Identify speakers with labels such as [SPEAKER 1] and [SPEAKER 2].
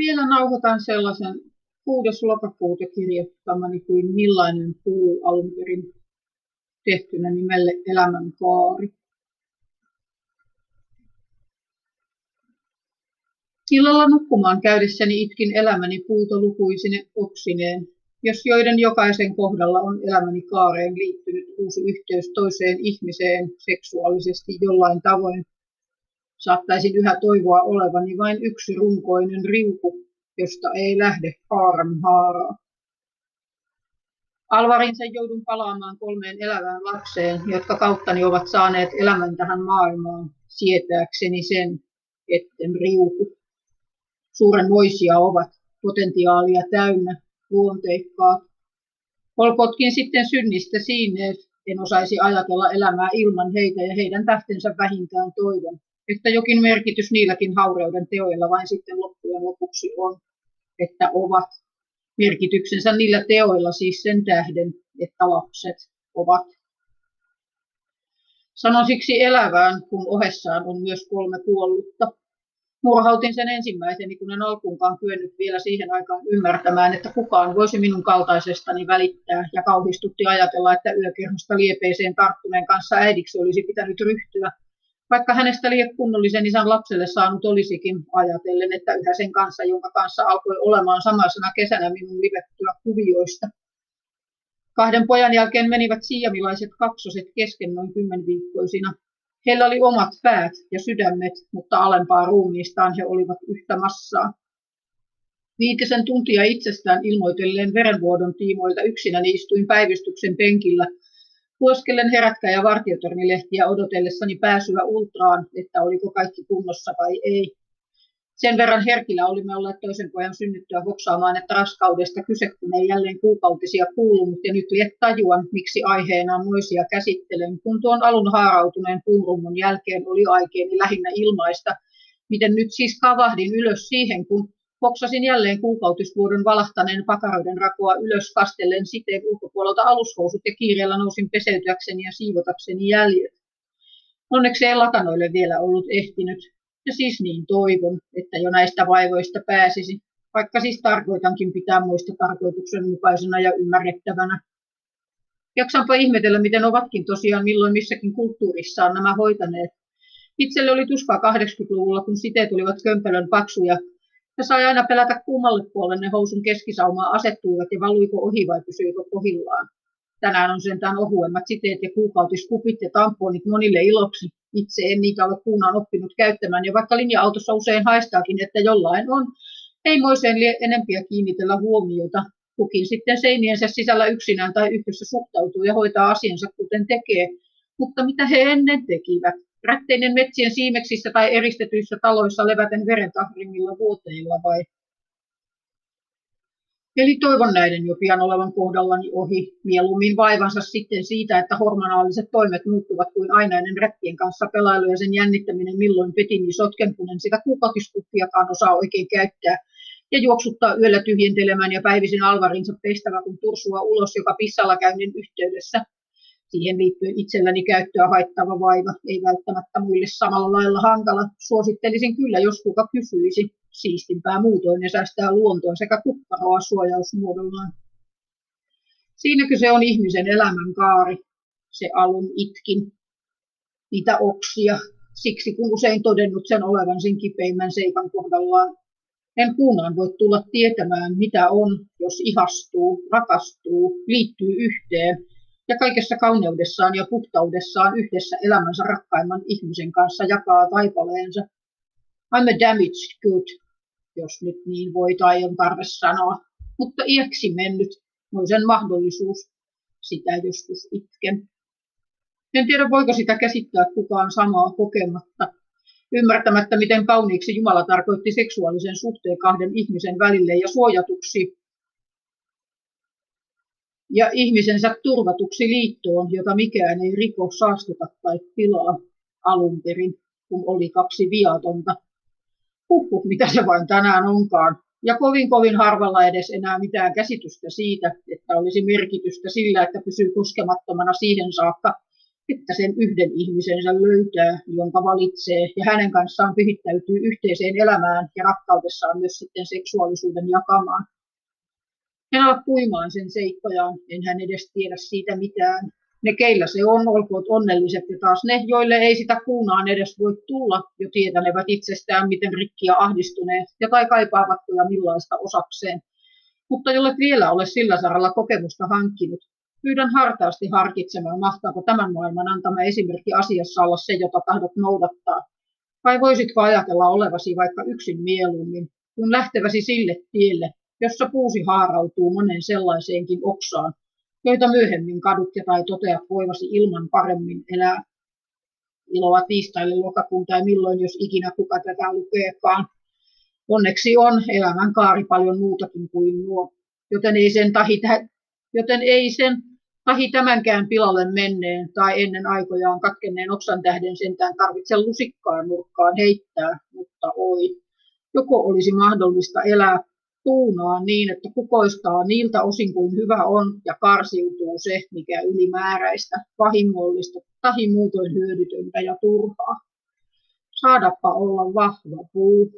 [SPEAKER 1] Vielä nauhoitan sellaisen 6. lokakuuta kirjoittamani kuin Millainen puu alun perin tehtynä nimelle Elämän kaari. Illalla nukkumaan käydessäni itkin elämäni puuta lukuisine oksineen, jos joiden jokaisen kohdalla on elämäni kaareen liittynyt uusi yhteys toiseen ihmiseen seksuaalisesti jollain tavoin. Saattaisin yhä toivoa olevani vain yksi runkoinen riuku, josta ei lähde haaran haaraa. Alvarinsa joudun palaamaan kolmeen elävään lapseen, jotka kauttani ovat saaneet elämän tähän maailmaan, sietääkseni sen, etten riuku. Suurenmoisia ovat, potentiaalia täynnä, luonteikkaat. Olkootkin sitten synnistä siineet, en osaisi ajatella elämää ilman heitä ja heidän tähtensä vähintään toivon, että jokin merkitys niilläkin haureuden teoilla vain sitten loppujen lopuksi on, että ovat merkityksensä niillä teoilla siis sen tähden, että lapset ovat. Sanon siksi elävään, kun ohessaan on myös kolme kuollutta. Murhautin sen ensimmäiseni, kun en alkuunkaan kyennyt vielä siihen aikaan ymmärtämään, että kukaan voisi minun kaltaisestani välittää, ja kauhistutti ajatella, että yökerhosta liepeeseen tarttuneen kanssa äidiksi olisi pitänyt ryhtyä, vaikka hänestä liian kunnollisen isän lapselle saanut olisikin ajatellen, että yhä sen kanssa, jonka kanssa alkoi olemaan samaisena kesänä minun livettyä kuvioista. Kahden pojan jälkeen menivät siamilaiset kaksoset kesken noin kymmenviikkoisina. Heillä oli omat päät ja sydämet, mutta alempaa ruumiistaan he olivat yhtä massaa. Viitisen tuntia itsestään ilmoitelleen verenvuodon tiimoilta yksinäni istuin päivystyksen penkillä – Lueskellen herätkä- ja vartiotornilehtiä odotellessani pääsyä ultraan, että oliko kaikki kunnossa vai ei. Sen verran herkillä olimme olleet toisen pojan synnyttyä hoksaamaan, että raskaudesta kyse, kun ei jälleen kuukautisia kuulunut, ja nyt liet tajuan, miksi aiheena moisia käsittelen, kun tuon alun haarautuneen puurummun jälkeen oli aikeeni lähinnä ilmaista, miten nyt siis kavahdin ylös siihen, kun Hoksasin jälleen kuukautisvuoden valahtaneen pakaroiden rakoa ylös kastellen siteen ulkopuolelta alushousut ja kiireellä nousin peseytyäkseni ja siivotakseni jäljet. Onneksi ei lakanoille vielä ollut ehtinyt, ja siis niin toivon, että jo näistä vaivoista pääsisi, vaikka siis tarkoitankin pitää muista tarkoituksenmukaisena ja ymmärrettävänä. Jaksanpa ihmetellä, miten ovatkin tosiaan milloin missäkin kulttuurissaan nämä hoitaneet. Itselle oli tuskaa 80-luvulla, kun siteet olivat kömpelön paksuja ja sai aina pelätä kummalle puolelle ne housun keskisaumaa asettuivat ja valuiko ohi vai pysyikö kohillaan. Tänään on sentään ohuemmat siteet ja kuukautiskupit ja tamponit monille iloksi. Itse en niitä ole kuunaan oppinut käyttämään ja vaikka linja-autossa usein haistaakin, että jollain on, ei moiseen lie enempiä kiinnitellä huomiota. Kukin sitten seiniensä sisällä yksinään tai yhdessä suhtautuu ja hoitaa asiansa kuten tekee. Mutta mitä he ennen tekivät? Rätteinen metsien siimeksissä tai eristetyissä taloissa leväten verentahrimilla vuoteilla vai? Eli toivon näiden jo pian olevan kohdallani ohi, mieluummin vaivansa sitten siitä, että hormonaaliset toimet muuttuvat kuin ainainen rättien kanssa pelailu ja sen jännittäminen milloin petini sotken, kun en sitä kuukautiskupiakaan osaa oikein käyttää, ja juoksuttaa yöllä tyhjentelemään ja päivisin alvarinsa pestävä kun tursua ulos joka pissalla käynnin yhteydessä, siihen liittyen itselläni käyttöä haittava vaiva, ei välttämättä muille samalla lailla hankala. Suosittelisin kyllä, jos kuka kysyisi. Siistimpää muutoin ja säästää luontoa sekä kukkaroa suojausmuodollaan. Siinäkö se on ihmisen elämän kaari, se alun itkin, niitä oksia, siksi kun usein todennut sen olevan sen kipeimmän seikan kohdallaan. En kuunaan voi tulla tietämään, mitä on, jos ihastuu, rakastuu, liittyy yhteen ja kaikessa kauneudessaan ja puhtaudessaan yhdessä elämänsä rakkaimman ihmisen kanssa jakaa taipaleensa. I'm a damaged good, jos nyt niin voi tai on tarve sanoa, mutta iäksi mennyt, on sen mahdollisuus, sitä joskus itken. En tiedä, voiko sitä käsittää kukaan samaa kokematta, ymmärtämättä, miten kauniiksi Jumala tarkoitti seksuaalisen suhteen kahden ihmisen välille ja suojatuksi ja ihmisensä turvatuksi liittoon, jota mikään ei riko, saastuta tai pilaa alun perin, kun oli kaksi viatonta. Huhhuh, mitä se vain tänään onkaan. Ja kovin kovin harvalla edes enää mitään käsitystä siitä, että olisi merkitystä sillä, että pysyy koskemattomana siihen saakka, että sen yhden ihmisensä löytää, jonka valitsee, ja hänen kanssaan pyhittäytyy yhteiseen elämään ja rakkaudessaan myös sitten seksuaalisuuden jakamaan. En ala puimaan sen seikkojaan, en hän edes tiedä siitä mitään. Ne, keillä se on, olkoot onnelliset, ja taas ne, joille ei sitä kuunaan edes voi tulla, jo tietänevät itsestään, miten rikki ja ahdistuneet, ja tai kaipaavatko ja millaista osakseen. Mutta jolle vielä ole sillä saralla kokemusta hankkinut, Pyydän hartaasti harkitsemaan, mahtaako tämän maailman antama esimerkki asiassa olla se, jota tahdot noudattaa. Vai voisitko ajatella olevasi vaikka yksin mieluummin, kun lähteväsi sille tielle, jossa puusi haarautuu monen sellaiseenkin oksaan, joita myöhemmin kadut ja tai toteat voivasi ilman paremmin elää. Iloa tiistaille lokakuun tai milloin, jos ikinä kuka tätä lukeekaan. Onneksi on elämän kaari paljon muutakin kuin nuo, joten ei sen, tahi, joten ei sen tahi tämänkään pilalle menneen tai ennen aikojaan katkenneen oksan tähden sentään tarvitse lusikkaan nurkkaan heittää, mutta oi. Joko olisi mahdollista elää tuunaa niin, että kukoistaa niiltä osin kuin hyvä on ja karsiutuu se, mikä ylimääräistä, vahingollista tai muutoin hyödytöntä ja turhaa. Saadapa olla vahva puu,